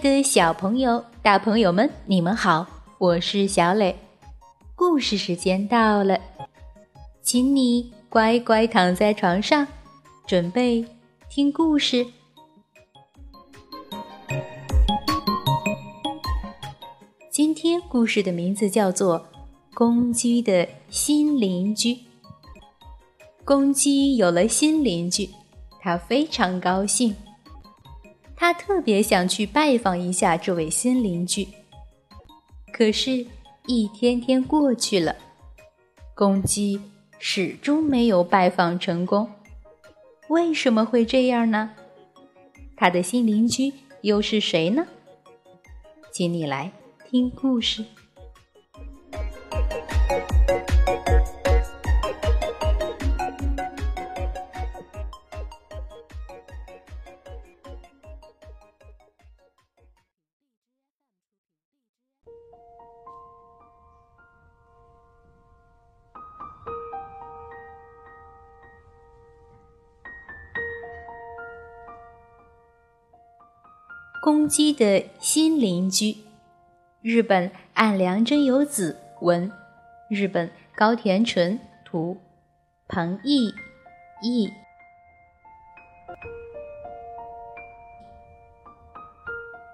的小朋友、大朋友们，你们好，我是小磊。故事时间到了，请你乖乖躺在床上，准备听故事。今天故事的名字叫做《公鸡的新邻居》。公鸡有了新邻居，它非常高兴。他特别想去拜访一下这位新邻居，可是，一天天过去了，公鸡始终没有拜访成功。为什么会这样呢？他的新邻居又是谁呢？请你来听故事。公鸡的新邻居，日本岸良真由子文，日本高田纯图，彭毅译。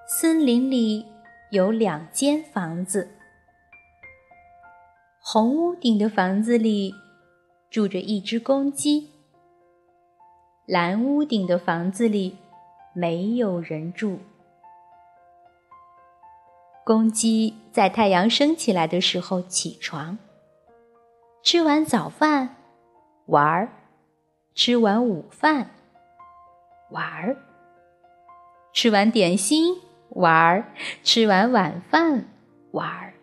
森林里有两间房子，红屋顶的房子里住着一只公鸡，蓝屋顶的房子里没有人住。公鸡在太阳升起来的时候起床，吃完早饭玩儿，吃完午饭玩儿，吃完点心玩儿，吃完晚饭玩儿。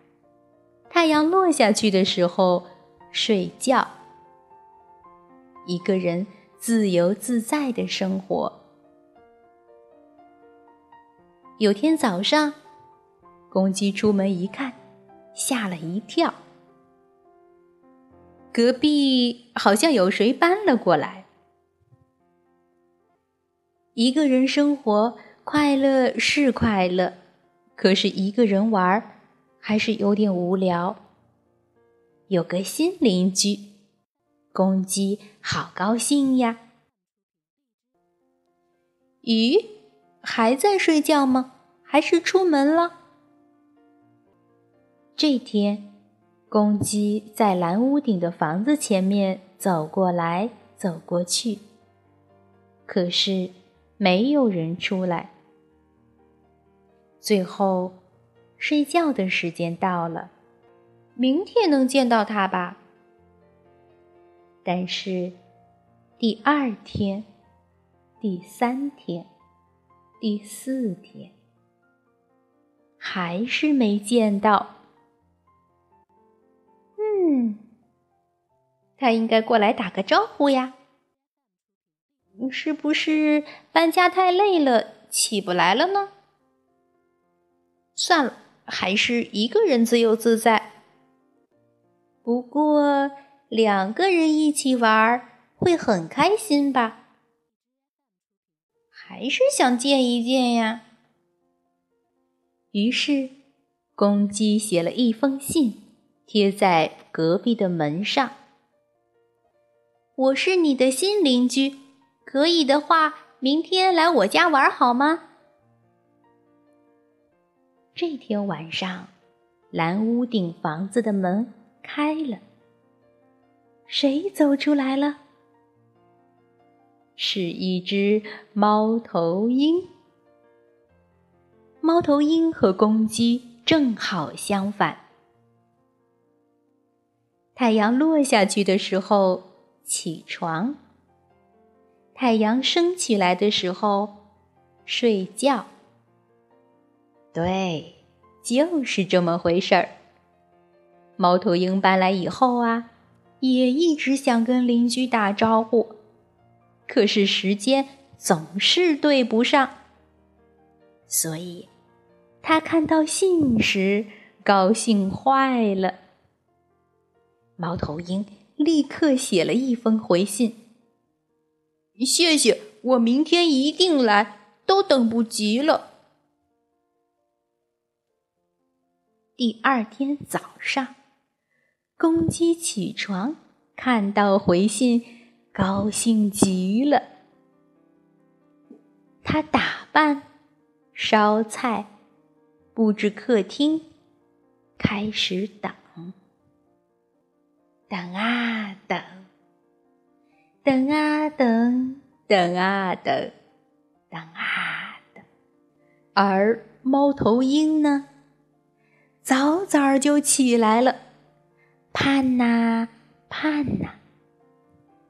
太阳落下去的时候睡觉，一个人自由自在的生活。有天早上。公鸡出门一看，吓了一跳。隔壁好像有谁搬了过来。一个人生活快乐是快乐，可是一个人玩儿还是有点无聊。有个新邻居，公鸡好高兴呀。咦，还在睡觉吗？还是出门了？这天，公鸡在蓝屋顶的房子前面走过来走过去，可是没有人出来。最后，睡觉的时间到了，明天能见到它吧？但是，第二天、第三天、第四天，还是没见到。他应该过来打个招呼呀。是不是搬家太累了，起不来了呢？算了，还是一个人自由自在。不过两个人一起玩会很开心吧？还是想见一见呀。于是，公鸡写了一封信。贴在隔壁的门上。我是你的新邻居，可以的话，明天来我家玩好吗？这天晚上，蓝屋顶房子的门开了，谁走出来了？是一只猫头鹰。猫头鹰和公鸡正好相反。太阳落下去的时候起床，太阳升起来的时候睡觉。对，就是这么回事儿。猫头鹰搬来以后啊，也一直想跟邻居打招呼，可是时间总是对不上，所以他看到信时高兴坏了。猫头鹰立刻写了一封回信：“谢谢，我明天一定来，都等不及了。”第二天早上，公鸡起床，看到回信，高兴极了。他打扮、烧菜、布置客厅，开始等。等啊等，等啊等，等啊等，等啊等。而猫头鹰呢？早早就起来了，盼呐盼呐，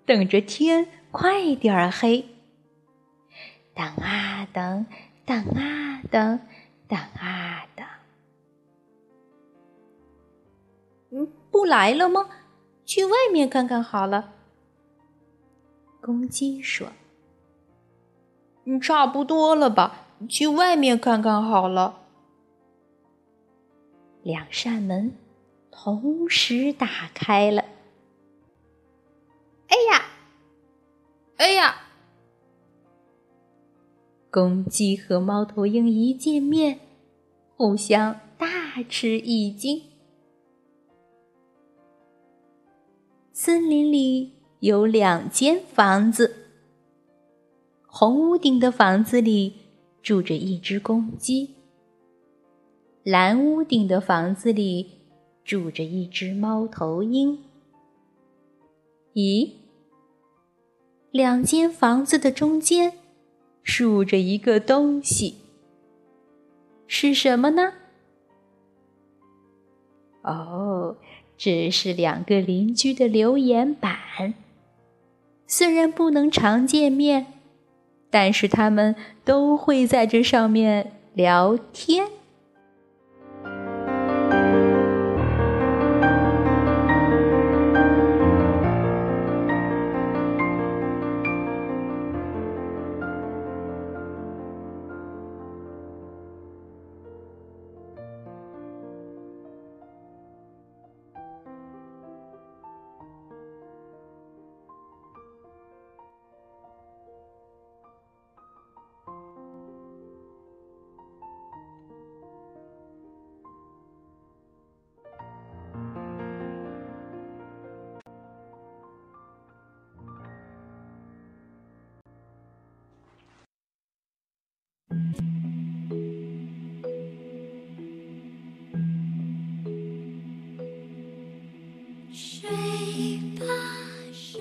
等着天快点黑。等啊等，等啊等，等啊等。嗯，不来了吗？去外面看看好了。公鸡说：“，差不多了吧？去外面看看好了。”两扇门同时打开了。哎呀，哎呀！公鸡和猫头鹰一见面，互相大吃一惊。森林里有两间房子，红屋顶的房子里住着一只公鸡。蓝屋顶的房子里住着一只猫头鹰。咦，两间房子的中间竖着一个东西，是什么呢？哦，只是两个邻居的留言板。虽然不能常见面，但是他们都会在这上面聊天。